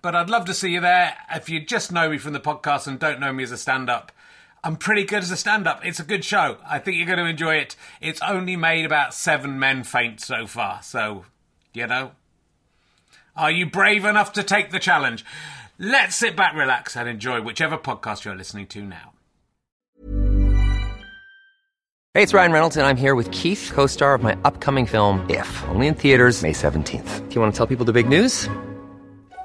But I'd love to see you there. If you just know me from the podcast and don't know me as a stand up, I'm pretty good as a stand up. It's a good show. I think you're going to enjoy it. It's only made about seven men faint so far. So, you know, are you brave enough to take the challenge? Let's sit back, relax, and enjoy whichever podcast you're listening to now. Hey, it's Ryan Reynolds, and I'm here with Keith, co star of my upcoming film, If, only in theaters, May 17th. Do you want to tell people the big news?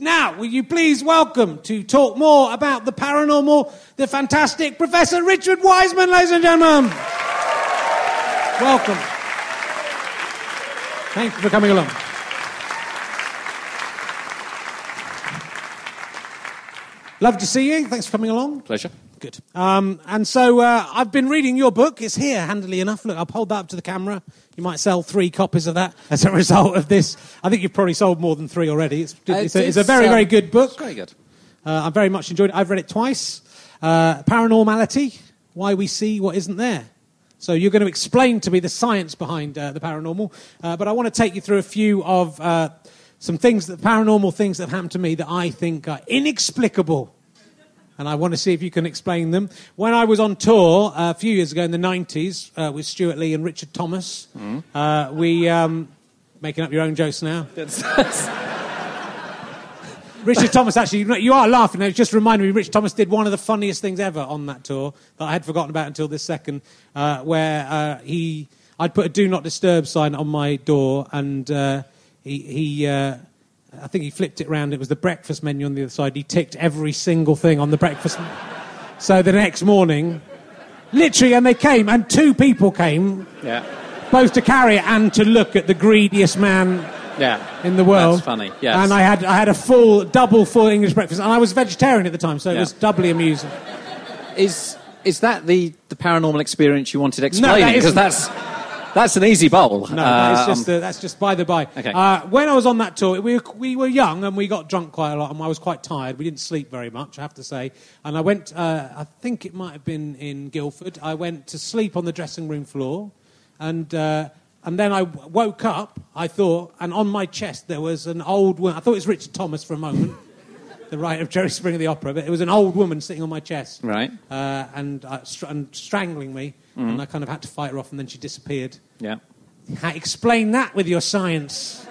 Now, will you please welcome to talk more about the paranormal, the fantastic Professor Richard Wiseman, ladies and gentlemen. Welcome. Thank you for coming along. Love to see you. Thanks for coming along. Pleasure. Good. Um, and so uh, I've been reading your book. It's here, handily enough. Look, I'll hold that up to the camera. You might sell three copies of that as a result of this. I think you've probably sold more than three already. It's, it's, a, it's a very, very good book. It's very good. Uh, I've very much enjoyed it. I've read it twice. Uh, Paranormality, Why We See What Isn't There. So you're going to explain to me the science behind uh, the paranormal. Uh, but I want to take you through a few of uh, some things, that paranormal things that have happened to me that I think are inexplicable. And I want to see if you can explain them. When I was on tour uh, a few years ago in the 90s uh, with Stewart Lee and Richard Thomas, uh, we, um, making up your own jokes now. Richard Thomas, actually, you are laughing. It just reminded me, Richard Thomas did one of the funniest things ever on that tour that I had forgotten about until this second, uh, where uh, he, I'd put a do not disturb sign on my door, and uh, he, he uh, I think he flipped it round. It was the breakfast menu on the other side. He ticked every single thing on the breakfast. so the next morning, literally, and they came, and two people came, Yeah. both to carry it and to look at the greediest man Yeah. in the world. That's funny. Yes. And I had I had a full double full English breakfast, and I was vegetarian at the time, so it Yeah. was doubly amusing. is is that the, the paranormal experience you wanted explaining? that Because isn't. that's that's an easy bowl. No, Uh, that's just um, uh, that's just by the by. Okay. Uh, when I was on that tour, we were, we were young and we got drunk quite a lot, and I was quite tired. We didn't sleep very much, I have to say. And I went. Uh, I think it might have been in Guildford. I went to sleep on the dressing room floor, and. Uh, and then I woke up, I thought, and on my chest there was an old woman. I thought it was Richard Thomas for a moment, the writer of Jerry Springer the Opera, but it was an old woman sitting on my chest. Right. Uh, and, uh, str- and strangling me, and I kind of had to fight her off, and then she disappeared. yeah. Ha- Explain that with your science.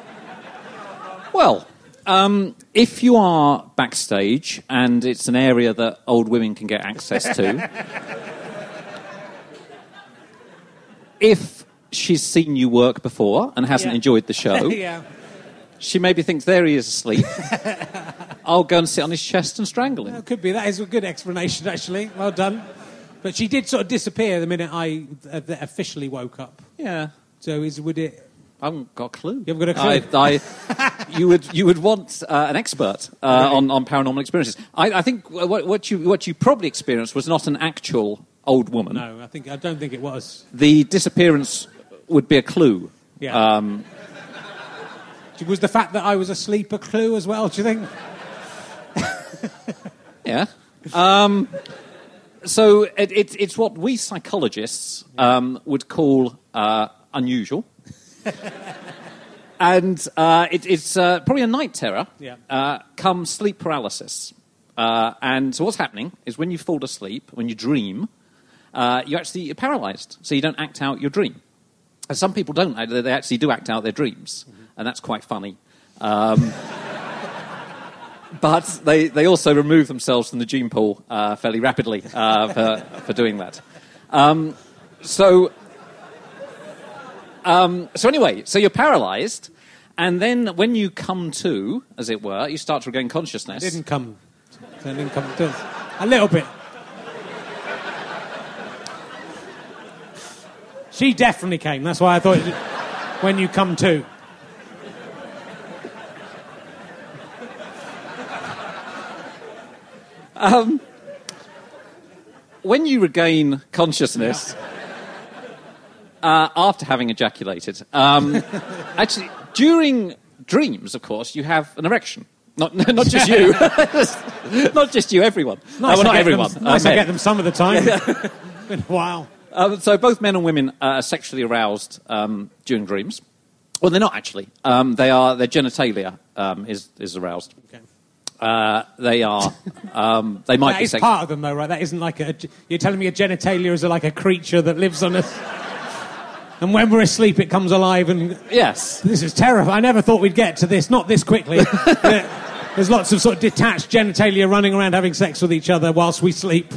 Well, um, if you are backstage and it's an area that old women can get access to, if she's seen you work before and hasn't Yeah. enjoyed the show, yeah. She maybe thinks there he is asleep. I'll go and sit on his chest and strangle him. That could be. That is a good explanation, actually. Well done. But she did sort of disappear the minute I uh, officially woke up. Yeah. So is would it? I haven't got a clue. You haven't got a clue? I, I, you would you would want uh, an expert uh, on, on paranormal experiences. I, I think what, what you what you probably experienced was not an actual old woman. No, I think I don't think it was. The disappearance would be a clue. Yeah. Um, Was the fact that I was asleep a clue as well? Do you think? yeah. Um, so it, it, it's what we psychologists um, would call uh, unusual. and uh, it, it's uh, probably a night terror Yeah. uh, come sleep paralysis. Uh, and so what's happening is when you fall asleep, when you dream, uh, you actually you're paralyzed, so you don't act out your dream. And some people don't; they they actually do act out their dreams, and that's quite funny. Um, but they, they also remove themselves from the gene pool uh, fairly rapidly uh, for, for doing that. Um, so, um, so anyway, so you're paralyzed, and then when you come to, as it were, you start to regain I consciousness. didn't come. I didn't come to a little bit. She definitely came. That's why I thought when you come to. When you regain consciousness uh, after having ejaculated, um, actually, during dreams, of course, you have an erection. Not, not just you. not just you, everyone. Nice, Uh, well, I not everyone. Them, uh, nice, I get them some of the time. A. Um, so both men and women are sexually aroused um, during dreams. Well, they're not actually. Um, they are. Their genitalia um, is is aroused. Okay. Uh, they are. Um, they might That be is sex- part of them, though, right? That isn't like a. You're telling me a genitalia is like a creature that lives on us. And when we're asleep, it comes alive, and Yes. this is terrifying. I never thought we'd get to this. Not this quickly. There's lots of sort of detached genitalia running around having sex with each other whilst we sleep.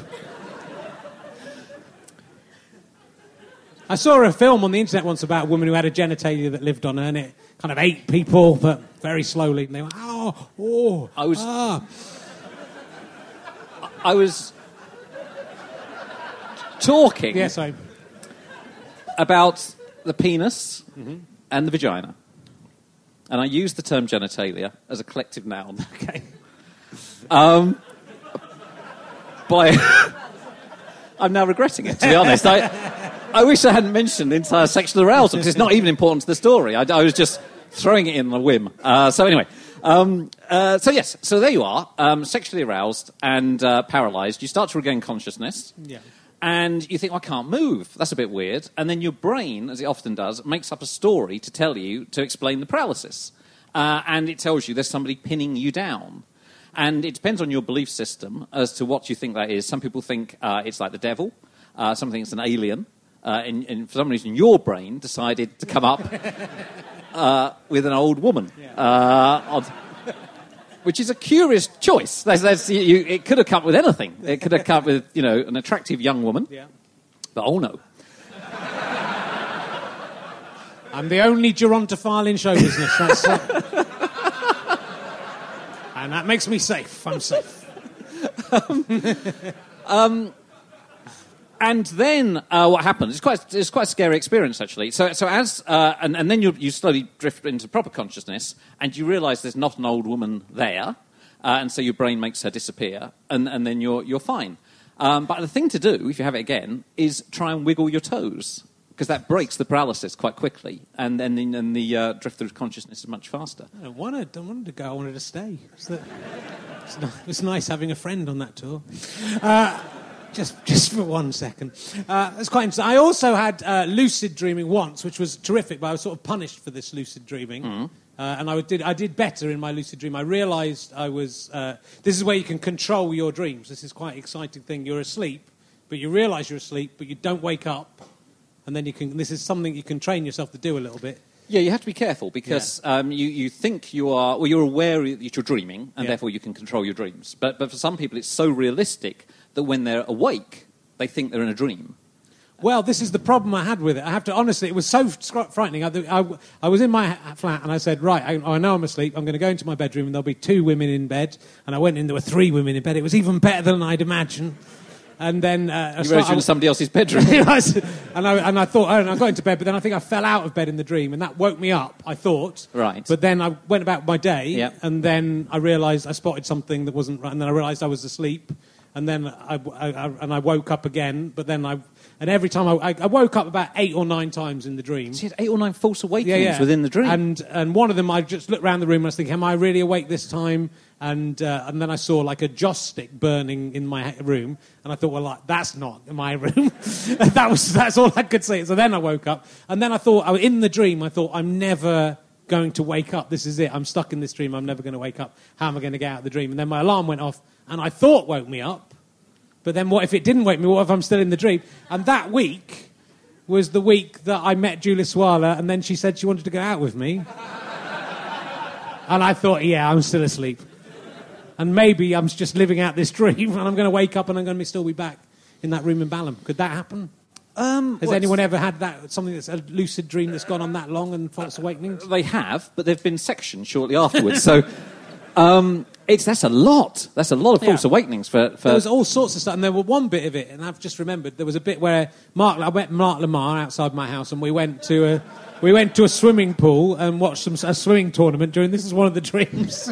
I saw a film on the internet once about a woman who had a genitalia that lived on her, and it kind of ate people, but very slowly. And they went, oh, oh, I was- ah. I was talking Yes, I. about the penis and the vagina, and I used the term genitalia as a collective noun. Okay. Um, By I'm now regretting it. To be honest, I I wish I hadn't mentioned the entire section sexual arousal because it's not even important to the story. I, I was just throwing it in on a whim. Uh, so anyway, um, uh, so yes, so there you are, um, sexually aroused and uh, paralysed. You start to regain consciousness. Yeah. And you think, well, I can't move. That's a bit weird. And then your brain, as it often does, makes up a story to tell you, to explain the paralysis. Uh, and it tells you there's somebody pinning you down. And it depends on your belief system as to what you think that is. Some people think uh, it's like the devil, uh, some think it's an alien. Uh, and, and for some reason, your brain decided to come up uh, with an old woman. Uh, on- which is a curious choice. That's, that's, you, it could have come up with anything. It could have come up with, you know, an attractive young woman. Yeah. But oh no. I'm the only gerontophile in show business. That's, uh, and that makes me safe. I'm safe. And then uh, what happens? It's quite, it's quite a scary experience, actually. So, so as, uh, and, and then you, you slowly drift into proper consciousness, and you realise there's not an old woman there, uh, and so your brain makes her disappear, and, and then you're, you're fine. Um, but the thing to do, if you have it again, is try and wiggle your toes, because that breaks the paralysis quite quickly, and then and the uh, drift through consciousness is much faster. I don't want to, don't want to go. I wanted to stay. It's, the, it's, ni- it's nice having a friend on that tour. Uh, just, just for one second. Uh, that's quite interesting. I also had uh, lucid dreaming once, which was terrific, but I was sort of punished for this lucid dreaming. Uh, and I did, I did better in my lucid dream. I realised I was. Uh, this is where you can control your dreams. This is quite an exciting thing. You're asleep, but you realise you're asleep, but you don't wake up. And then you can. This is something you can train yourself to do a little bit. Yeah, you have to be careful because um, you, you think you are, well, you're aware that you're dreaming and Yeah. therefore you can control your dreams. But, but for some people, it's so realistic that when they're awake, they think they're in a dream. Well, this is the problem I had with it. I have to honestly, it was so frightening. I, I, I was in my flat and I said, right, I, I know I'm asleep. I'm going to go into my bedroom and there'll be two women in bed. And I went in, there were three women in bed. It was even better than I'd imagined. And then uh, You you're in somebody else's bedroom. and, I, and I thought, oh, and I got into bed, but then I think I fell out of bed in the dream, and that woke me up. I thought, Right. But then I went about my day, Yep. and then I realised I spotted something that wasn't right, and then I realised I was asleep, and then I, I, I- and I woke up again. But then I, and every time I, I, I woke up about eight or nine times in the dream. So eight or nine false awakenings within the dream. And and one of them, I just looked around the room and I was thinking, am I really awake this time? And uh, and then I saw like a joss stick burning in my room, and I thought, well, like, that's not my room. that was that's all I could see. So then I woke up, and then I thought, in the dream, I thought, I'm never going to wake up. This is it. I'm stuck in this dream. I'm never going to wake up. How am I going to get out of the dream? And then my alarm went off, and I thought woke me up. But then what if it didn't wake me? What if I'm still in the dream? And that week was the week that I met Julia Sawalha, and then she said she wanted to go out with me. and I thought, yeah, I'm still asleep. And maybe I'm just living out this dream, and I'm going to wake up and I'm going to still be back in that room in Balham. Could that happen? um, Has well, anyone ever had that something that's a lucid dream that's gone on that long and false awakenings? They have, but they've been sectioned shortly afterwards. so um, it's that's a lot. That's a lot of false Yeah. awakenings for. for There was all sorts of stuff, and there was one bit of it, and I've just remembered there was a bit where Mark, I met Mark Lamarr outside my house, and we went to a, we went to a swimming pool and watched some a swimming tournament. During this is one of the dreams,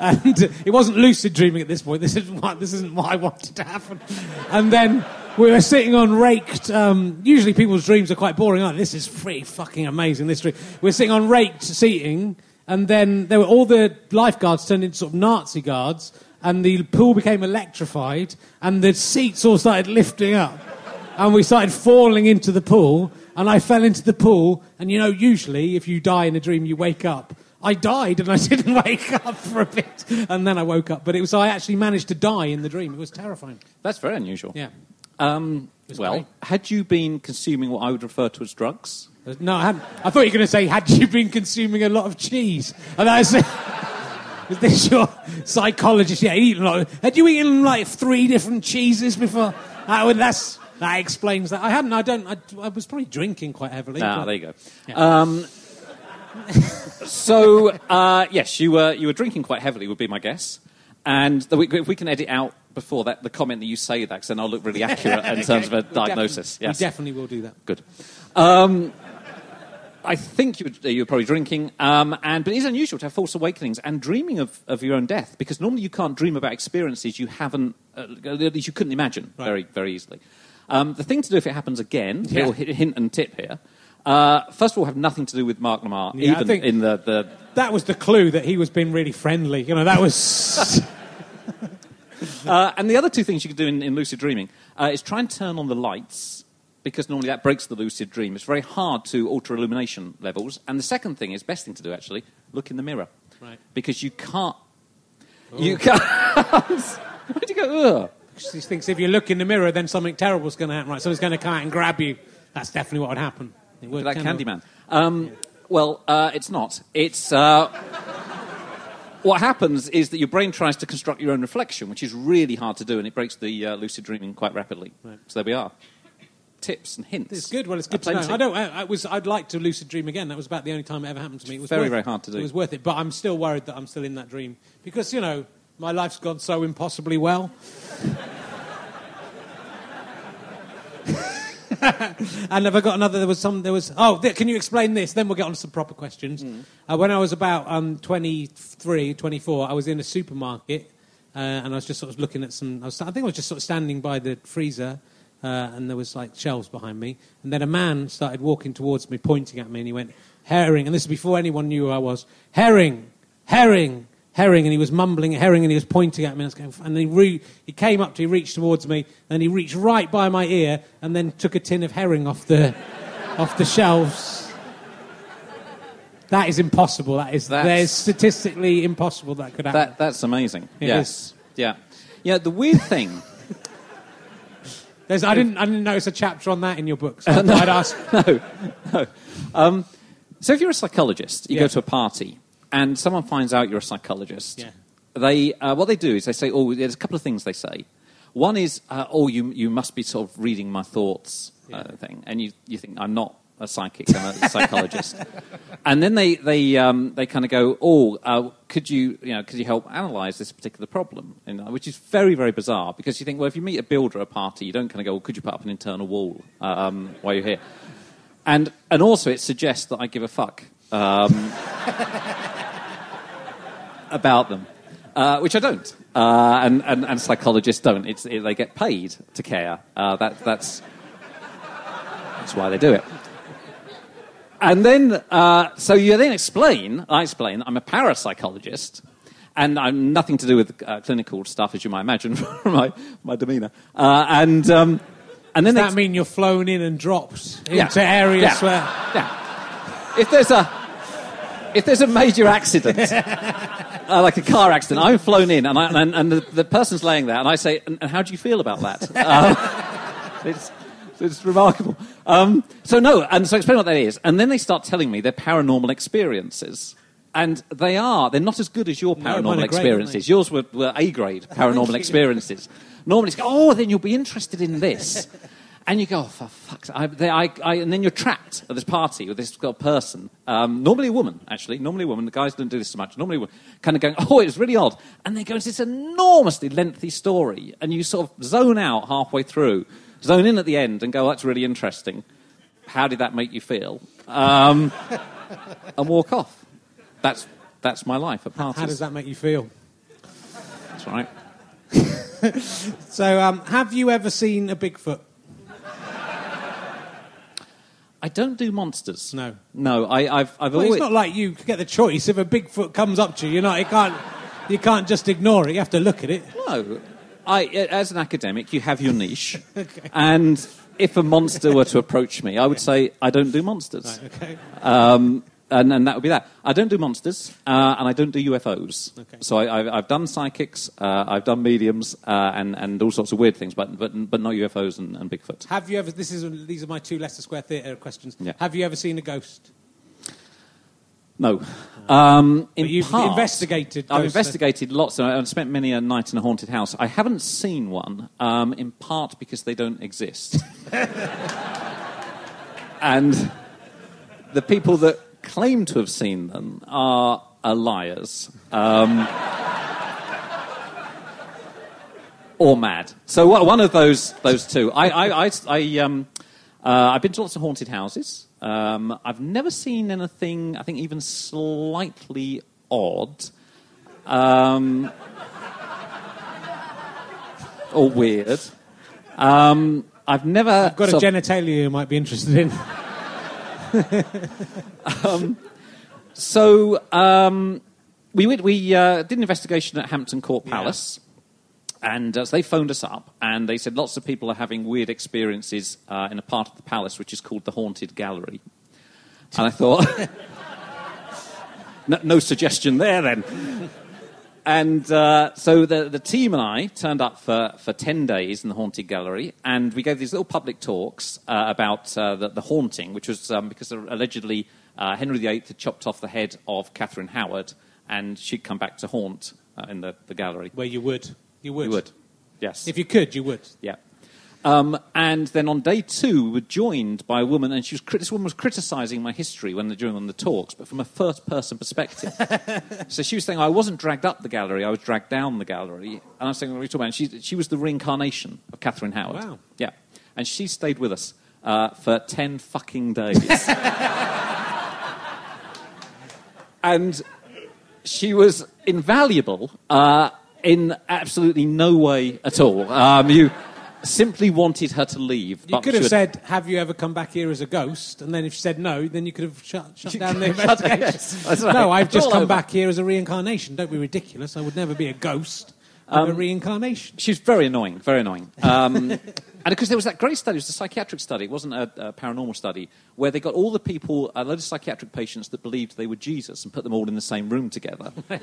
and it wasn't lucid dreaming at this point. This isn't what this isn't what I wanted to happen, and then. We were sitting on raked. Um, usually, people's dreams are quite boring. Aren't they? This is pretty fucking amazing. This dream. We're sitting on raked seating, and then there were all the lifeguards turned into sort of Nazi guards, and the pool became electrified, and the seats all started lifting up, and we started falling into the pool, and I fell into the pool, and you know, usually if you die in a dream, you wake up. I died and I didn't wake up for a bit, and then I woke up. But it was I actually managed to die in the dream. It was terrifying. That's very unusual. Yeah. Um, well, great. had you been consuming what I would refer to as drugs? No, I hadn't. I thought you were going to say, had you been consuming a lot of cheese? And I said, is this your psychologist? Yeah, eating a lot. Of, had you eaten like three different cheeses before? That, would, that's, that explains that. I hadn't. I don't. I, I was probably drinking quite heavily. Ah, but- there you go. Um, so uh, yes, you were you were drinking quite heavily, would be my guess. And the, if we can edit out before that the comment that you say that, 'cause then I'll look really accurate in terms of a diagnosis. definitely- Yes, We definitely will do that. good. Um, I think you were, you were probably drinking, um, and but it is unusual to have false awakenings and dreaming of, of your own death because normally you can't dream about experiences you haven't, uh, at least you couldn't imagine Right. very very easily. Um, the thing to do if it happens again, Yeah. little hint and tip here. Uh, first of all, have nothing to do with Mark Lamarr, Yeah, even in the, the That was the clue that he was being really friendly. You know, that was. Uh, and the other two things you can do in, in lucid dreaming uh, is try and turn on the lights because normally that breaks the lucid dream. It's very hard to alter illumination levels. And the second thing is best thing to do actually look in the mirror Right. because you can't. You can't. Where'd you go? Ugh. He thinks if you look in the mirror, then something terrible's going to happen. Right, someone's going to come out and grab you. That's definitely what would happen. It would, of- Candyman. Um, well, uh, it's not. It's. Uh, what happens is that your brain tries to construct your own reflection, which is really hard to do, and it breaks the uh, lucid dreaming quite rapidly. So there we are. Tips and hints. It's good. Well, it's good to know. I don't. I, I was. I'd like to lucid dream again. That was about the only time it ever happened to me. It was Very, very it. hard to do. It was worth it, but I'm still worried that I'm still in that dream because you know my life's gone so impossibly well. and have I got another? There was some. There was. Oh, th- can you explain this? Then we'll get on to some proper questions. Mm. Uh, when I was about um, 23, 24, I was in a supermarket uh, and I was just sort of looking at some. I, was, I think I was just sort of standing by the freezer. Uh, and there was like shelves behind me, and then a man started walking towards me, pointing at me, and he went, "Herring!" And this is before anyone knew who I was. Herring, herring, herring, and he was mumbling herring, and he was pointing at me, and, I was going, and he, re- he came up to, he reached towards me, and he reached right by my ear, and then took a tin of herring off the, off the shelves. That is impossible. That is, That's- there's statistically impossible that could happen. That, that's amazing. It yes. is. Yeah. Yeah, the weird thing. There's, I didn't, I didn't notice a chapter on that in your books. So I thought I'd ask. no, no. Um, so if you're a psychologist, you Yeah. go to a party, and someone finds out you're a psychologist, Yeah. they, uh, what they do is they say, oh, there's a couple of things they say. One is, uh, oh, you, you must be sort of reading my thoughts. uh, thing, and you, you think I'm not a psychic, I'm a psychologist, and then they they um, they kind of go, oh, uh, could you you know could you help analyse this particular problem, and, uh, which is very very bizarre because you think, well, if you meet a builder at a party, you don't kind of go, well, could you put up an internal wall um, while you're here, and and also it suggests that I give a fuck. Um, about them, uh, which I don't, uh, and, and, and psychologists don't. It's, it, they get paid to care. Uh, that, that's, that's why they do it. And then, uh, so you then explain, I explain, I'm a parapsychologist, and I'm nothing to do with uh, clinical stuff, as you might imagine from my, my demeanour. Uh, and, um, and then Does that mean you're flown in and dropped Yeah. into areas Yeah. where. Yeah. If there's a if there's a major accident, uh, like a car accident, I'm flown in and, I, and, and the, the person's laying there, and I say, and, and how do you feel about that? Um, it's, remarkable. Um, so no, and so explain what that is, and then they start telling me their paranormal experiences. And they are, they're not as good as your paranormal great, experiences. aren't? Yours were, were A grade paranormal experiences. Normally it's, oh, then you'll be interested in this. And you go, oh, for fuck's. I, they, I, I, and then you're trapped at this party with this person, um, normally a woman, actually, normally a woman. The guys don't do this so much. Normally a woman, kind of going, oh, it was really odd. And they go into this enormously lengthy story, and you sort of zone out halfway through, zone in at the end, and go, that's really interesting. How did that make you feel? Um, and walk off. That's, that's my life at parties. How does that make you feel? That's right. So, um, have you ever seen a Bigfoot? I don't do monsters. No. No, I, I've, I've Well, always. it's not like you get the choice. If a Bigfoot comes up to you, you're not, you can't, you can't just ignore it. You have to look at it. No, I, as an academic, you have your niche, and if a monster were to approach me, I would say I don't do monsters, Okay. um, and, and that would be that. I don't do monsters, uh, and I don't do UFOs. Okay. So I, I've, I've done psychics, uh, I've done mediums, uh, and, and all sorts of weird things, but but, but not UFOs and, and Bigfoot. Have you ever? This is these are my two Leicester Square Theatre questions. Yeah. Have you ever seen a ghost? No. Um, in But you've part, investigated I've investigated lots, and I've spent many a night in a haunted house. I haven't seen one, um, in part because they don't exist. and the people that claim to have seen them are, are liars. Um, or mad. So one of those, those two. I, I, I, I, um, uh, I've been to lots of haunted houses. Um, I've never seen anything, I think, even slightly odd. Um, or weird. Um, I've never. I've got a of- genitalia you might be interested in. So um, we we uh, did an investigation at Hampton Court Palace, and uh, so they phoned us up and they said lots of people are having weird experiences uh, in a part of the palace which is called the Haunted Gallery. And I thought, no, no suggestion there then. And uh, so the, the team and I turned up for, for 10 days in the Haunted Gallery, and we gave these little public talks uh, about uh, the, the haunting, which was um, because allegedly uh, Henry VIII had chopped off the head of Catherine Howard, and she'd come back to haunt in the, the gallery. Where you would, you would, You would, yes. If you could, you would. Yeah. Um, and then on day two, we were joined by a woman, and she was, this woman was criticising my history when during on the talks, but from a first-person perspective. so she was saying, I wasn't dragged up the gallery, I was dragged down the gallery. And I was saying, what are you talking about? And she, she was the reincarnation of Catherine Howard. Wow. Yeah. And she stayed with us uh, for 10 fucking days. and she was invaluable uh, in absolutely no way at all. Um, you simply wanted her to leave. You could have would- said, "Have you ever come back here as a ghost?" And then if she said no, then you could have shut, shut You down the could have shut- investigation. yes, right. No, I've just all come over. back here as a reincarnation. Don't be ridiculous. I would never be a ghost. Um, a reincarnation. She was very annoying, very annoying. Um, and because there was that great study, it was a psychiatric study, it wasn't a, a paranormal study, where they got all the people, a lot of psychiatric patients that believed they were Jesus and put them all in the same room together.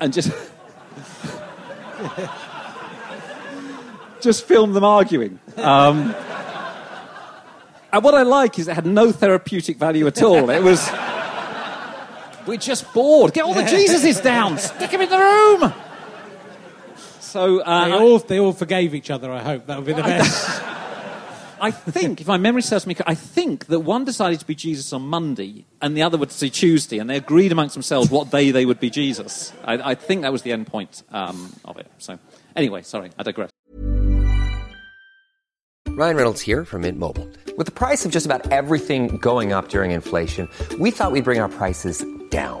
And just just film them arguing. Um, and what I like is it had no therapeutic value at all. It was we're just bored. Get all the Jesuses down. Stick them in the room. So uh, they all they all forgave each other. I hope that would be the best. I think, if my memory serves me, I think that one decided to be Jesus on Monday and the other would say Tuesday, and they agreed amongst themselves what day they would be Jesus. I, I think that was the end point um, of it. So, anyway, sorry, I digress. Ryan Reynolds here from Mint Mobile. With the price of just about everything going up during inflation, we thought we'd bring our prices down.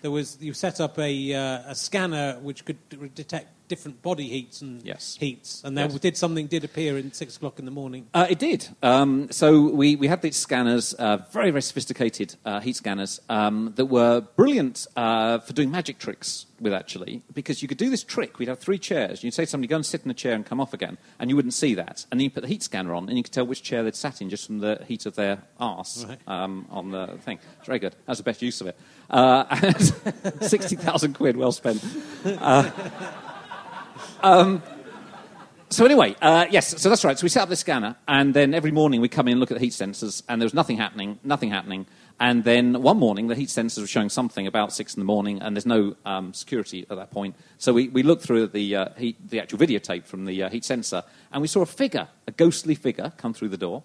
there was you set up a, uh, a scanner which could detect different body heats and Yes. heats, and there Yes. did something did appear in six o'clock in the morning. Uh, it did. Um, so we, we had these scanners, uh, very, very sophisticated uh, heat scanners, um, that were brilliant uh, for doing magic tricks with, actually, because you could do this trick. We'd have three chairs. You'd say to somebody, go and sit in a chair and come off again, and you wouldn't see that. And then you put the heat scanner on, and you could tell which chair they'd sat in just from the heat of their arse Right. um, on the thing. It's very good. That's the best use of it. Uh, 60,000 quid well spent. So anyway, uh, yes, so that's right. So we set up the scanner, and then every morning we come in and look at the heat sensors, and there was nothing happening, nothing happening. And then one morning, the heat sensors were showing something about six in the morning, and there's no um, security at that point. So we, we looked through the, uh, heat, the actual videotape from the uh, heat sensor, and we saw a figure, a ghostly figure, come through the door.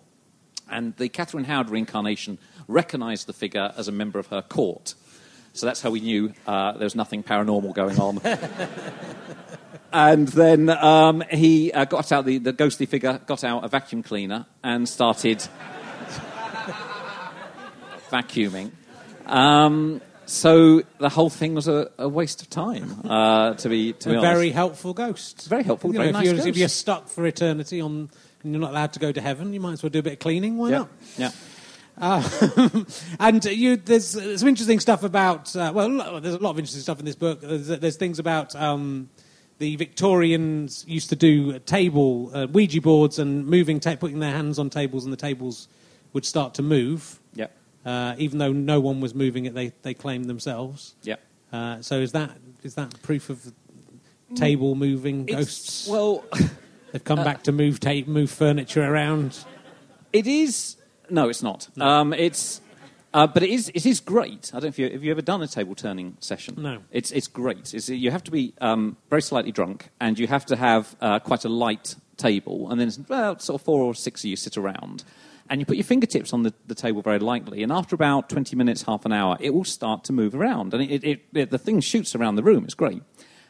And the Catherine Howard reincarnation recognized the figure as a member of her court. So that's how we knew uh, there was nothing paranormal going on. And then um, he uh, got out the, the ghostly figure, got out a vacuum cleaner, and started vacuuming. Um, so the whole thing was a, a waste of time, uh, to be to be a honest. very helpful ghost. Very helpful, You very know, if, you're, ghost. if you're stuck for eternity on and you're not allowed to go to heaven, you might as well do a bit of cleaning. Why yeah, not? yeah. Uh, and you, there's uh, some interesting stuff about. Uh, well, there's a lot of interesting stuff in this book. There's, there's things about um, the Victorians used to do table uh, Ouija boards and moving, ta- putting their hands on tables, and the tables would start to move. Yeah. Uh, even though no one was moving it, they they claimed themselves. Yeah. Uh, so is that is that proof of table moving It's- ghosts? Well, They've come back to move ta- move furniture around. it is. No, it's not. Um, it's. Uh, but it is, it is great. I don't know if you, have you ever done a table turning session? No. It's, it's great. It's, you have to be um, very slightly drunk, and you have to have uh, quite a light table, and then well, sort of four or six of you sit around, and you put your fingertips on the, the table very lightly, and after about 20 minutes, half an hour, it will start to move around, and it, it, it, the thing shoots around the room. It's great.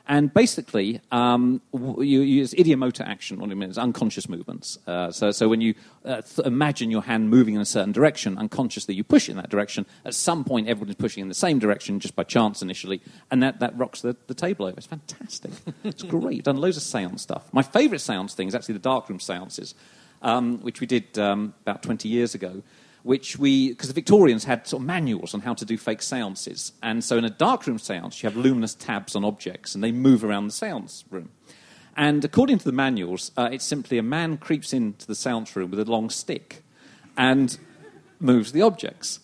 And basically, um, you use ideomotor action. What it means, unconscious movements. Uh, so, so when you uh, th- imagine your hand moving in a certain direction, unconsciously you push in that direction. At some point, everybody's pushing in the same direction just by chance initially, and that, that rocks the, the table over. It's fantastic. it's great. We've done loads of seance stuff. My favourite seance thing is actually the darkroom seances, um, which we did um, about 20 years ago which we, because the Victorians had sort of manuals on how to do fake seances. And so in a darkroom seance, you have luminous tabs on objects, and they move around the seance room. And according to the manuals, uh, it's simply a man creeps into the seance room with a long stick and moves the objects.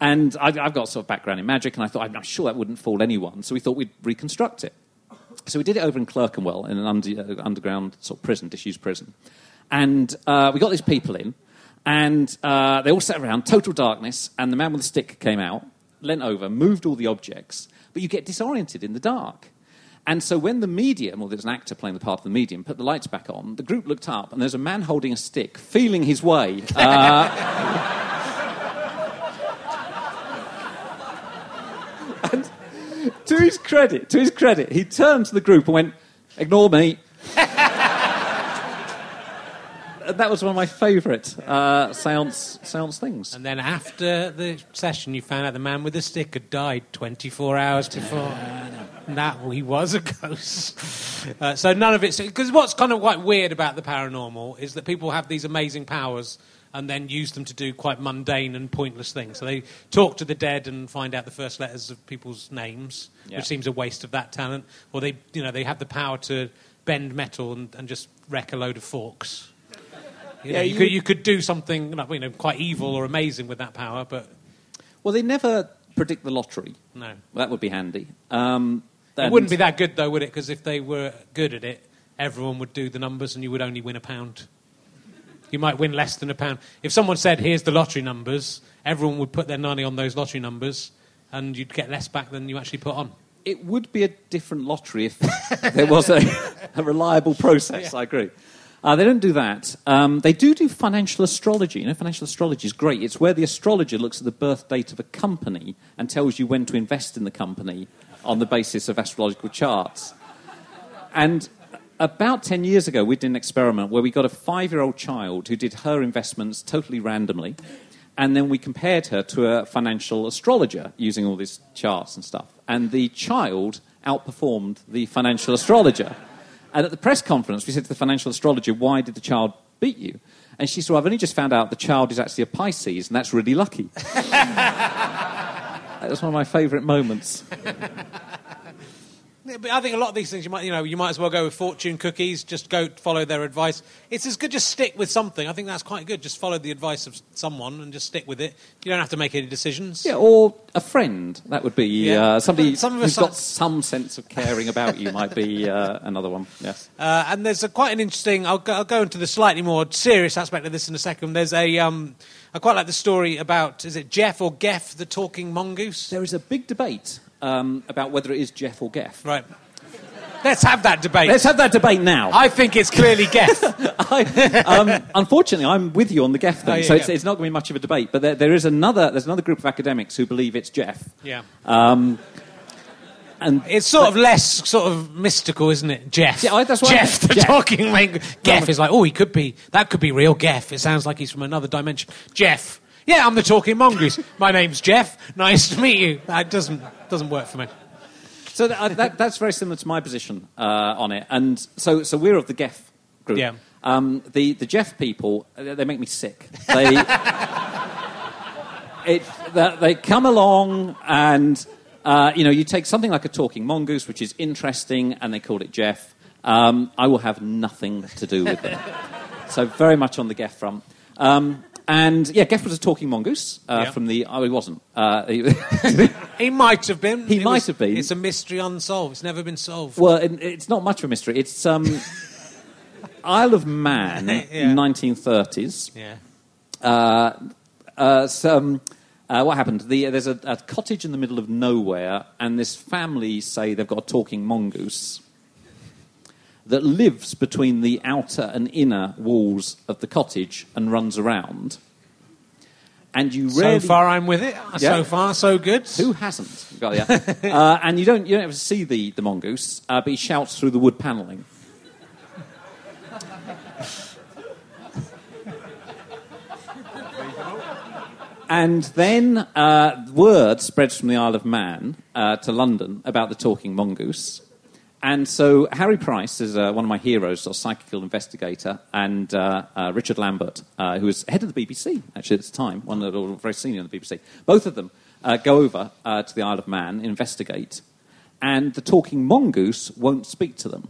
And I, I've got sort of background in magic, and I thought, I'm sure that wouldn't fool anyone. So we thought we'd reconstruct it. So we did it over in Clerkenwell in an under, uh, underground sort of prison, disused prison. And uh, we got these people in, and uh, they all sat around, total darkness, and the man with the stick came out, leant over, moved all the objects, but you get disoriented in the dark. And so when the medium, or there's an actor playing the part of the medium, put the lights back on, the group looked up, and there's a man holding a stick, feeling his way. Uh, and to his credit, to his credit, he turned to the group and went, "Ignore me." That was one of my favourite uh, seance, seance things. And then after the session, you found out the man with the stick had died 24 hours before. And that he was a ghost. Uh, so none of it's because what's kind of quite weird about the paranormal is that people have these amazing powers and then use them to do quite mundane and pointless things. So they talk to the dead and find out the first letters of people's names, Yeah. which seems a waste of that talent. Or they, you know, they have the power to bend metal and, and just wreck a load of forks. You, know, Yeah, you, you- could, you could do something you know, quite evil or amazing with that power, but Well, they never predict the lottery. no. That would be handy. Um, It wouldn't be that good, though, would it? Because if they were good at it, everyone would do the numbers and you would only win a pound. You might win less than a pound. If someone said, here's the lottery numbers, everyone would put their money on those lottery numbers and you'd get less back than you actually put on. It would be a different lottery if there was a, a reliable process. I agree. Uh, they don't do that. Um, they do do financial astrology. You know, financial astrology is great. It's where the astrologer looks at the birth date of a company and tells you when to invest in the company on the basis of astrological charts. And about 10 years ago, we did an experiment where we got a five year old child who did her investments totally randomly. And then we compared her to a financial astrologer using all these charts and stuff. And the child outperformed the financial astrologer. And at the press conference, we said to the financial astrologer, Why did the child beat you? And she said, well, I've only just found out the child is actually a Pisces, and that's really lucky. that was one of my favourite moments. Yeah, but I think a lot of these things you might, you know, you might as well go with fortune cookies. Just go follow their advice. It's as good just stick with something. I think that's quite good. Just follow the advice of someone and just stick with it. You don't have to make any decisions. Yeah, or a friend. That would be Yeah. uh, somebody Some who's got some sense of caring about you. Might be uh, another one. Yes. Uh, and there's a, quite an interesting. I'll go, I'll go into the slightly more serious aspect of this in a second. There's a. Um, I quite like the story about. Is it Jeff or Gef, the talking mongoose? There is a big debate um, about whether it is Jeff or Gef. Right. Let's have that debate. Let's have that debate now. I think it's clearly Gef. I, um, unfortunately, I'm with you on the Gef thing, Oh, yeah, so it's, yeah. it's not going to be much of a debate. But there, there is another. There's another group of academics who believe it's Jeff. yeah. Um, and It's sort of less sort of mystical, isn't it? Jeff. Yeah, I- that's why- Jeff, the Jeff. talking. Gef is like, oh, he could be. That could be real Gef. It sounds like he's from another dimension. Jeff. Yeah, I'm the talking mongoose. My name's Jeff. Nice to meet you. That doesn't doesn't work for me. So that, uh, that, that's very similar to my position uh, on it. And so, so we're of the Gef group. Yeah. Um, the, the Jeff people, uh, they make me sick. They, it, that they come along and, uh, you know, you take something like a talking mongoose, which is interesting, and they called it Jeff. Um, I will have nothing to do with them. so very much on the Gef front. Um, and yeah, Gef was a talking mongoose uh, Yeah. from the. Oh, he wasn't. Uh, he- He might have been. He It might was- have been. It's a mystery unsolved. It's never been solved. Well, it, it's not much of a mystery. It's um, Isle of Man, Yeah. 1930s. yeah. Uh, uh, some, uh, what happened? The, there's a, a cottage in the middle of nowhere, and this family say they've got a talking mongoose that lives between the outer and inner walls of the cottage and runs around. And you So far, I'm with it. Yeah. So far, so good. who hasn't? Got ya. uh, and you don't, you don't ever see the, the mongoose, uh, but he shouts through the wood panelling. and then uh, word spreads from the Isle of Man uh, to London about the talking mongoose. And so Harry Price is uh, one of my heroes, a psychical investigator, and uh, uh, Richard Lambert, uh, who was head of the BBC actually at the time, one of the very senior in the BBC. Both of them uh, go over uh, to the Isle of Man, investigate, and the talking mongoose won't speak to them.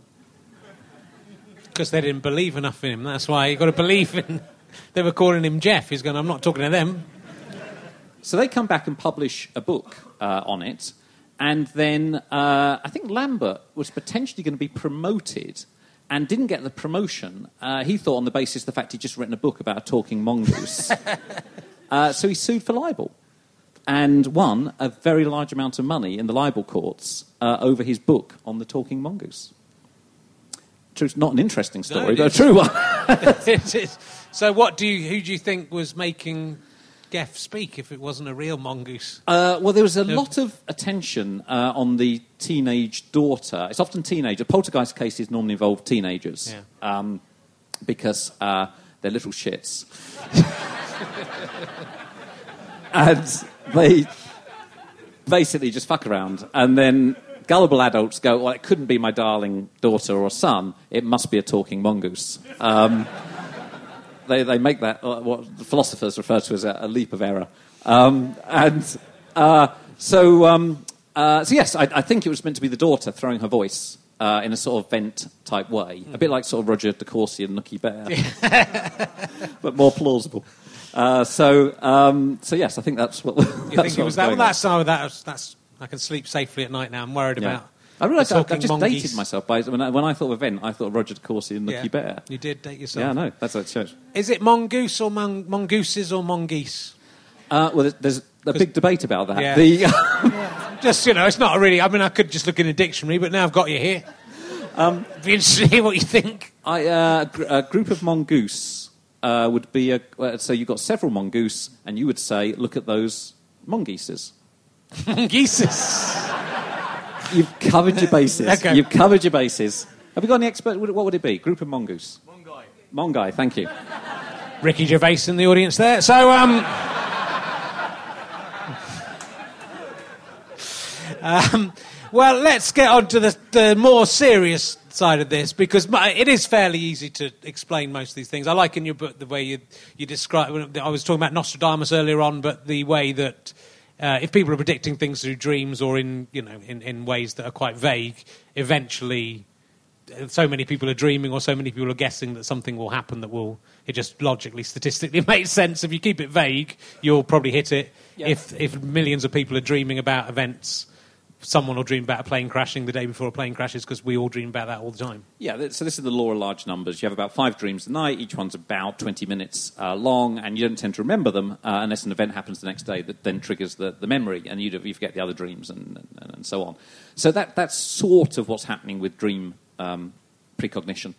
Because they didn't believe enough in him. That's why you got to believe in. They were calling him Jeff. He's going. I'm not talking to them. So they come back and publish a book uh, on it, and then uh, I think Lambert was potentially going to be promoted and didn't get the promotion. Uh, he thought on the basis of the fact he'd just written a book about a talking mongoose. uh, so he sued for libel and won a very large amount of money in the libel courts uh, over his book on the talking mongoose. True, it's not an interesting story, it but a true one. It is. so, what do you? Who do you think was making Gef speak if it wasn't a real mongoose? Uh, well, there was a lot of attention uh, on the teenage daughter. It's often teenager. Poltergeist cases normally involve teenagers um, because uh, they're little shits. and they basically just fuck around. And then gullible adults go, well, it couldn't be my darling daughter or son. It must be a talking mongoose. Um, they, they make that uh, what the philosophers refer to as a, a leap of error. Um, and uh, so, um, uh, so yes, I, I think it was meant to be the daughter throwing her voice uh, in a sort of vent type way, a bit like sort of Roger de Courcey and Nookie Bear, but more plausible. Uh, so, um, so yes, I think that's what. You that's think it was that? Well, that's no, that's that's. I can sleep safely at night now. I'm worried Yeah. about. I realised I, I just dated myself by when I, when I thought of event, I thought of Roger de Courcey and Nookie Yeah, Bear. You did date yourself. Yeah, I know. That's it shows. Is it mongoose or mon- mongooses or mongoose? Uh, well, there's, there's a big debate about that. Yeah. The, Just you know, it's not really. I mean, I could just look in a dictionary, but now I've got you here. Um, be interested to hear what you think. I, uh, gr- a group of mongoose uh, would be a. Uh, so you've got several mongoose, and you would say, look at those mongooses. Mongooses. You've covered your bases. Okay. You've covered your bases. Have you got any expert? What would it be? Group of mongoose. Mongai. Mongai. Thank you. Ricky Gervais in the audience there. So, um, um, well, let's get on to the, the more serious side of this because my, it is fairly easy to explain most of these things. I like in your book the way you, you describe. I was talking about Nostradamus earlier on, but the way that uh, if people are predicting things through dreams or in you know in, in ways that are quite vague, eventually so many people are dreaming or so many people are guessing that something will happen that will it just logically statistically makes sense if you keep it vague you'll probably hit it Yeah. if if millions of people are dreaming about events someone will dream about a plane crashing the day before a plane crashes because we all dream about that all the time Yeah, so this is the law of large numbers. You have about five dreams a night. Each one's about 20 minutes uh, long, and you don't tend to remember them uh, unless an event happens the next day that then triggers the, the memory, and you, you forget the other dreams and, and, and so on. So that, that's sort of what's happening with dream um, precognition.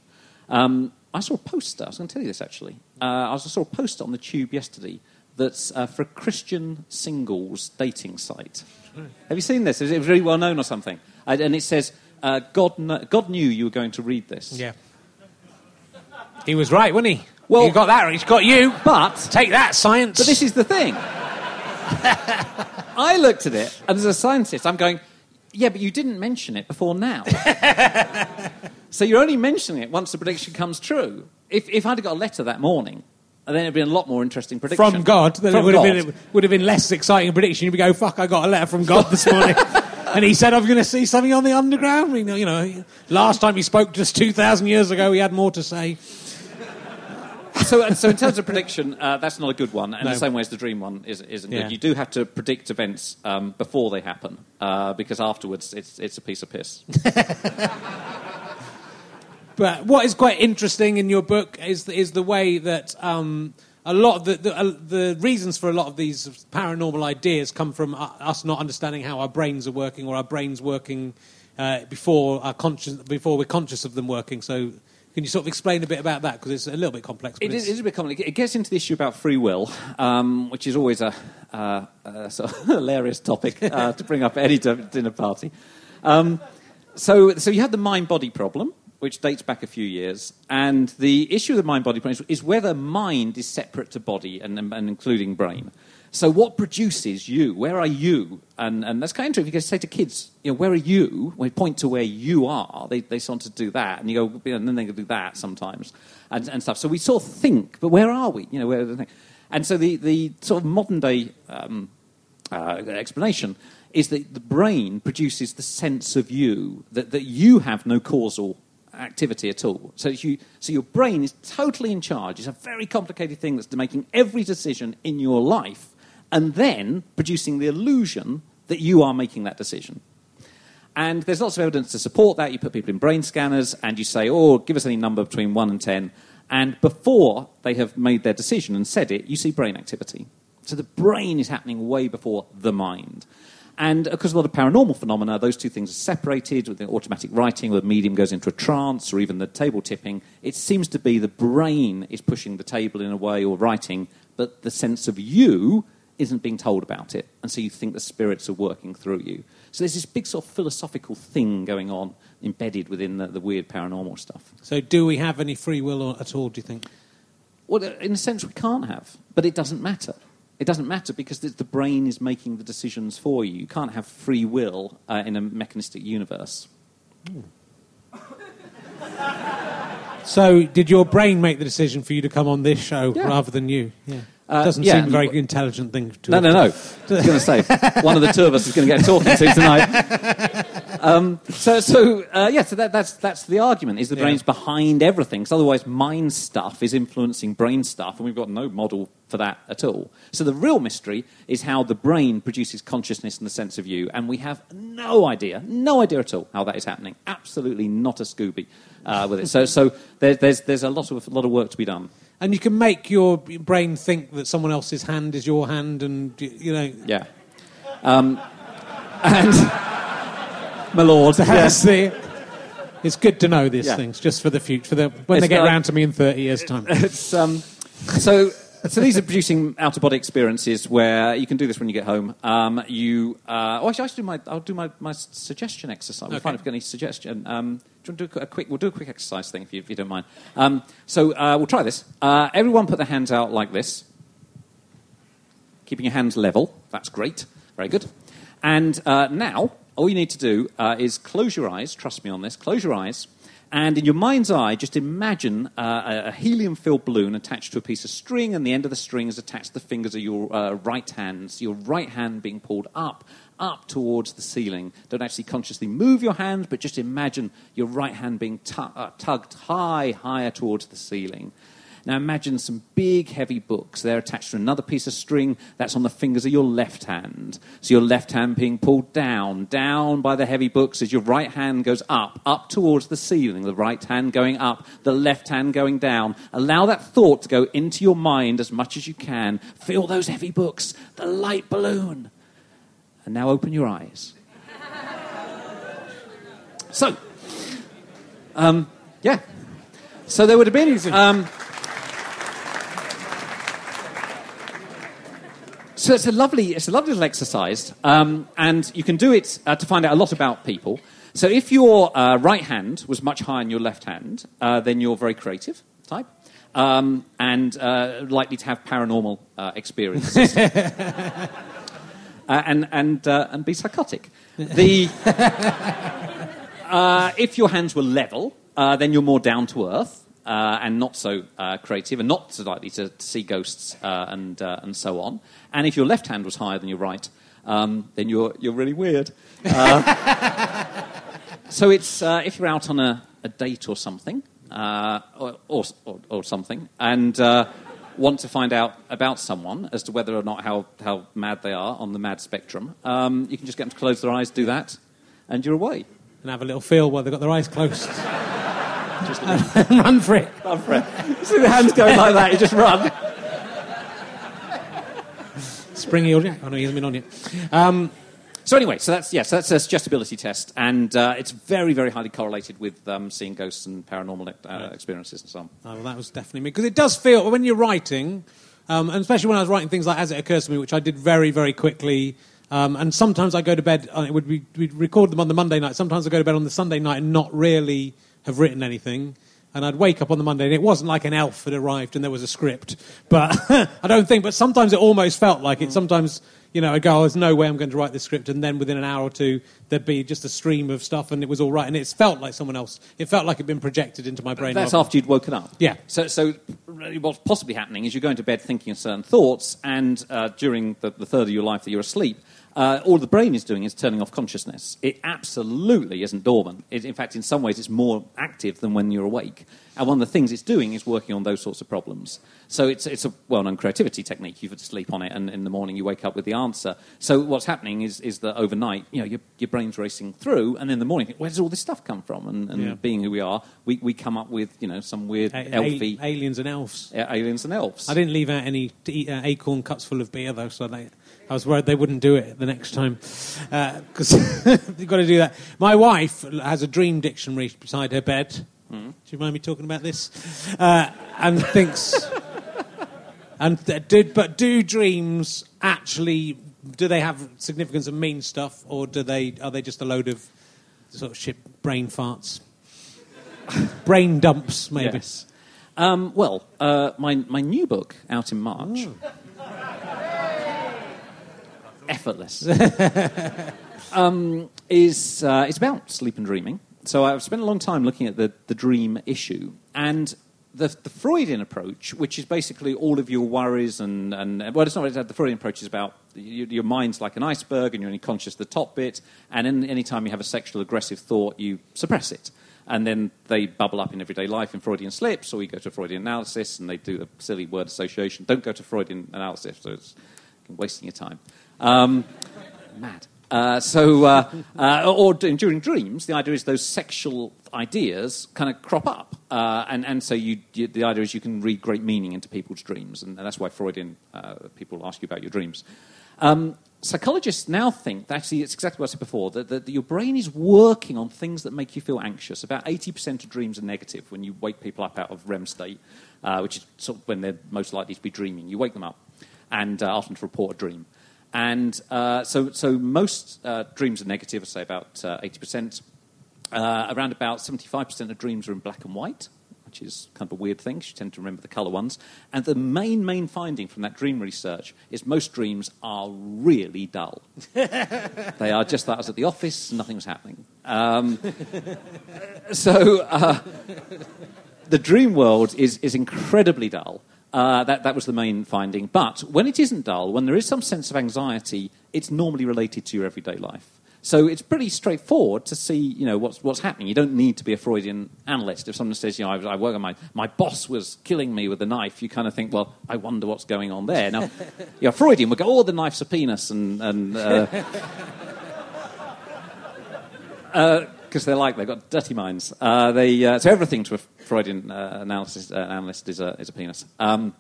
Um, I saw a poster, I was going to tell you this actually. Uh, I saw a poster on the tube yesterday that's uh, for a Christian singles dating site. Have you seen this? Is it really well known or something? And and it says, uh, God, kn- God knew you were going to read this. yeah he was right wasn't he Well- you got that he's got you But, take that science but this is the thing. I looked at it, and as a scientist, I'm going, yeah, but you didn't mention it before now. so you're only mentioning it once the prediction comes true. If, if I'd have got a letter that morning, then it'd been a lot more interesting prediction. from God, then From it would have, God. been, it would have been less exciting prediction. You'd be go, fuck, I got a letter from God this morning. and he said, I'm going to see something on the underground. You know, you know, last time he spoke just 2,000 years ago, he had more to say. so, so in terms of prediction, uh, that's not a good one. And No. the same way as the dream one is, isn't Yeah. good. You do have to predict events um, before they happen, uh, because afterwards it's, it's a piece of piss. But what is quite interesting in your book is is the way that um, a lot of the the, uh, the reasons for a lot of these paranormal ideas come from u- us not understanding how our brains are working or our brains working uh, before our conscious before we're conscious of them working. So. Can you sort of explain a bit about that? Because it's a little bit complex. It is, it is a bit complicated. It gets into the issue about free will, um, which is always a, uh, a sort of hilarious topic uh, to bring up at any dinner party. Um, so, so you had the mind-body problem, which dates back a few years, and the issue of the mind-body problem is, whether mind is separate to body and, and, including brain. So, what produces you? Where are you? And, and that's kind of interesting. If you say to kids, you know, where are you? When you point to where you are, they, they want to do that, and you go, and then they go do that sometimes, and, and stuff. So we sort of think, but where are we? You know, where the? And so the, the sort of modern day um, uh, explanation is that the brain produces the sense of you, that, that you have no causal activity at all. So, you, so your brain is totally in charge. It's a very complicated thing that's making every decision in your life. and then producing the illusion that you are making that decision. And there's lots of evidence to support that. You put people in brain scanners and you say, oh, give us any number between 1 and 10. And before they have made their decision and said it, you see brain activity. So the brain is happening way before the mind. And because of a lot of paranormal phenomena, those two things are separated with the automatic writing, or the medium goes into a trance, or even the table tipping. It seems to be the brain is pushing the table in a way or writing, but the sense of you isn't being told about it. And so you think the spirits are working through you. So there's this big sort of philosophical thing going on embedded within the, the weird paranormal stuff. So, do we have any free will or, at all, do you think? Well, in a sense, we can't have, but it doesn't matter. It doesn't matter because the, brain is making the decisions for you. You can't have free will uh, in a mechanistic universe. So, did your brain make the decision for you to come on this show Yeah. rather than you? Yeah. Uh, Doesn't yeah, seem a very intelligent thing to No, no, no. I was going to say, one of the two of us is going to get talking to tonight. Um, so, so uh, yeah, so that, that's, that's the argument, is the Yeah. brain's behind everything. Because otherwise, mind stuff is influencing brain stuff, and we've got no model for that at all. So the real mystery is how the brain produces consciousness and the sense of you, and we have no idea, no idea at all how that is happening. Absolutely not a Scooby uh, with it. So, so there, there's, there's a lot of, a lot of work to be done. And you can make your brain think that someone else's hand is your hand, and, you know. Yeah. Um, and my lord, the. It's good to know these Yeah. things just for the future, for the, when they get like- round to me in 30 years' time. it's, um, so, so these are producing out of body experiences where you can do this when you get home. Um, you, uh, oh, actually, I should do my, I'll do my, my suggestion exercise. We'll Okay. find if we've got any suggestion. Um, do you want to do a quick? We'll do a quick exercise thing if you, if you don't mind. Um, so uh, we'll try this. Uh, everyone, put their hands out like this, keeping your hands level. That's great. Very good. And uh, now, all you need to do uh, is close your eyes. Trust me on this. Close your eyes. And in your mind's eye, just imagine uh, a- helium filled balloon attached to a piece of string, and the end of the string is attached to the fingers of your uh, right hands, your right hand being pulled up, up towards the ceiling. Don't actually consciously move your hand, but just imagine your right hand being uh, tugged high, higher towards the ceiling. Now imagine some big, heavy books. They're attached to another piece of string that's on the fingers of your left hand. So your left hand being pulled down, down by the heavy books as your right hand goes up, up towards the ceiling. The right hand going up, the left hand going down. Allow that thought to go into your mind as much as you can. Feel those heavy books, the light balloon. And now open your eyes. So, um, yeah. So there would have been. Um, so it's a lovely, it's a lovely little exercise, um, and you can do it uh, to find out a lot about people. So if your uh, right hand was much higher than your left hand, uh, then you're very creative type. Um, and uh, likely to have paranormal uh, experiences. uh, and, and, uh, and be psychotic. The, uh, if your hands were level, uh, then you're more down to earth. Uh, and not so uh, creative, and not so likely to, to see ghosts uh, and, uh, and so on. And if your left hand was higher than your right, um, then you're, you're really weird. Uh, so it's uh, if you're out on a, a date or something, uh, or, or, or, something, and uh, want to find out about someone as to whether or not how, how mad they are on the mad spectrum, um, you can just get them to close their eyes, do that, and you're away. And have a little feel while they've got their eyes closed. Just and run for it. Run for it. You see the hands going like that, you just run. Springy or Jack. Oh, no, he hasn't been on yet. Um, So anyway, so that's yes, that's a suggestibility test, and uh, it's very, very highly correlated with um, seeing ghosts and paranormal uh, experiences and so on. Oh, well, that was definitely me. Because it does feel, when you're writing, um, and especially when I was writing things like As It Occurs to Me, which I did very, very quickly, um, and sometimes I go to bed, uh, it would be, we'd record them on the Monday night, sometimes I go to bed on the Sunday night and not really have written anything. And I'd wake up on the Monday, and it wasn't like an elf had arrived and there was a script. But I don't think, but sometimes it almost felt like it. Sometimes, you know, I go, oh, there's no way I'm going to write this script. And then within an hour or two, there'd be just a stream of stuff, and it was all right. And it felt like someone else. It felt like it'd been projected into my brain. That's after you'd woken up. Yeah. So, so what's possibly happening is you're going to bed thinking of certain thoughts, and uh, during the, the third of your life that you're asleep, uh, all the brain is doing is turning off consciousness. It absolutely isn't dormant. It, in fact, in some ways, it's more active than when you're awake. And one of the things it's doing is working on those sorts of problems. So it's, it's a well known creativity technique. You sleep on it, and in the morning you wake up with the answer. So what's happening is, is that overnight, you know, your, your brain's racing through, and in the morning, where does all this stuff come from? And, and Yeah. being who we are, we, we come up with, you know, some weird A- elfy a- aliens and elves. uh, aliens and elves. I didn't leave out any eat, uh, acorn cups full of beer though, so they, I was worried they wouldn't do it the next time because you've got to do that. My wife has a dream dictionary beside her bed. Hmm. Do you mind me talking about this? Uh, and thinks, and did, but do dreams actually? Do they have significance and mean stuff, or do they are they just a load of sort of shit brain farts, brain dumps maybe? Yes. Um, well, uh, my, my new book out in March. Effortless. um, is uh, it's about sleep and dreaming. So I've spent a long time looking at the, the dream issue and the, the Freudian approach, which is basically all of your worries and, and well, it's not the Freudian approach is about your, your mind's like an iceberg and you're only conscious of the top bit, and any time you have a sexual aggressive thought, you suppress it. And then they bubble up in everyday life in Freudian slips, or you go to Freudian analysis and they do the silly word association. Don't go to Freudian analysis, so it's wasting your time. Um, mad. Uh, so, uh, uh, or during dreams, the idea is those sexual ideas kind of crop up, uh, and and so you, you, the idea is you can read great meaning into people's dreams, and, that's why Freudian uh, people ask you about your dreams. Um, psychologists now think that actually it's exactly what I said before that, that your brain is working on things that make you feel anxious. About eighty percent of dreams are negative when you wake people up out of REM state, uh, which is sort of when they're most likely to be dreaming. You wake them up and ask them to report a dream. And uh, so, so most uh, dreams are negative, I say about uh, 80%. Uh, around about 75% of dreams are in black and white, which is kind of a weird thing. You tend to remember the colour ones. And the main, main finding from that dream research is most dreams are really dull. they are just that I was at the office, nothing was happening. Um, so uh, the dream world is, is incredibly dull. Uh, that, that was the main finding. But when it isn't dull, when there is some sense of anxiety, it's normally related to your everyday life. So it's pretty straightforward to see, you know, what's, what's happening. You don't need to be a Freudian analyst. If someone says, you know, I, I work on my, my boss was killing me with a knife, you kind of think, well, I wonder what's going on there. Now, you know, Freudian would go, oh, the knife's a penis, and, and uh, because they're like they've got dirty minds. Uh, they, uh, so everything to a Freudian uh, analysis, uh, analyst is a, is a penis. Um,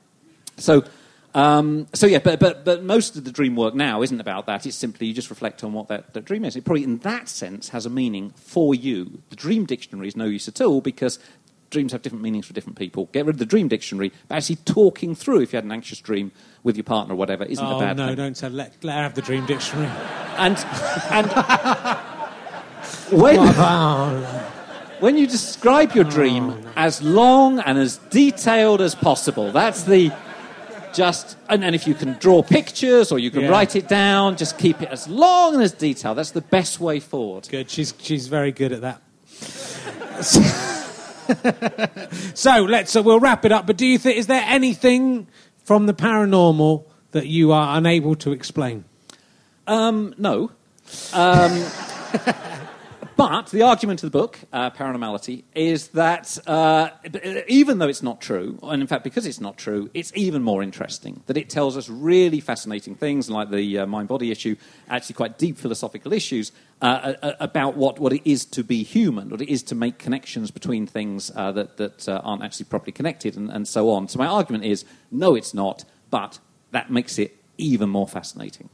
so, um, so yeah, but, but, but most of the dream work now isn't about that. It's simply you just reflect on what that, that dream is. It probably, in that sense, has a meaning for you. The dream dictionary is no use at all because dreams have different meanings for different people. Get rid of the dream dictionary, but actually talking through if you had an anxious dream with your partner or whatever isn't oh a bad no, thing. No, don't say let, let her have the dream dictionary. And, and when, when you describe your dream as long and as detailed as possible, that's the just. And, and if you can draw pictures or you can Yeah. write it down, just keep it as long and as detailed. That's the best way forward. Good. She's she's very good at that. so let's so we'll wrap it up. But do you think is there anything from the paranormal that you are unable to explain? Um, no. Um, but the argument of the book, uh, Paranormality, is that uh, even though it's not true, and in fact because it's not true, it's even more interesting. That it tells us really fascinating things, like the uh, mind body issue, actually quite deep philosophical issues uh, uh, about what, what it is to be human, what it is to make connections between things uh, that, that uh, aren't actually properly connected, and, and so on. So my argument is no, it's not, but that makes it even more fascinating.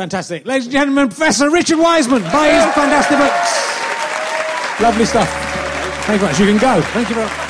Fantastic. Ladies and gentlemen, Professor Richard Wiseman, buy his fantastic books. Lovely stuff. Thank you very much. You can go. Thank you very much.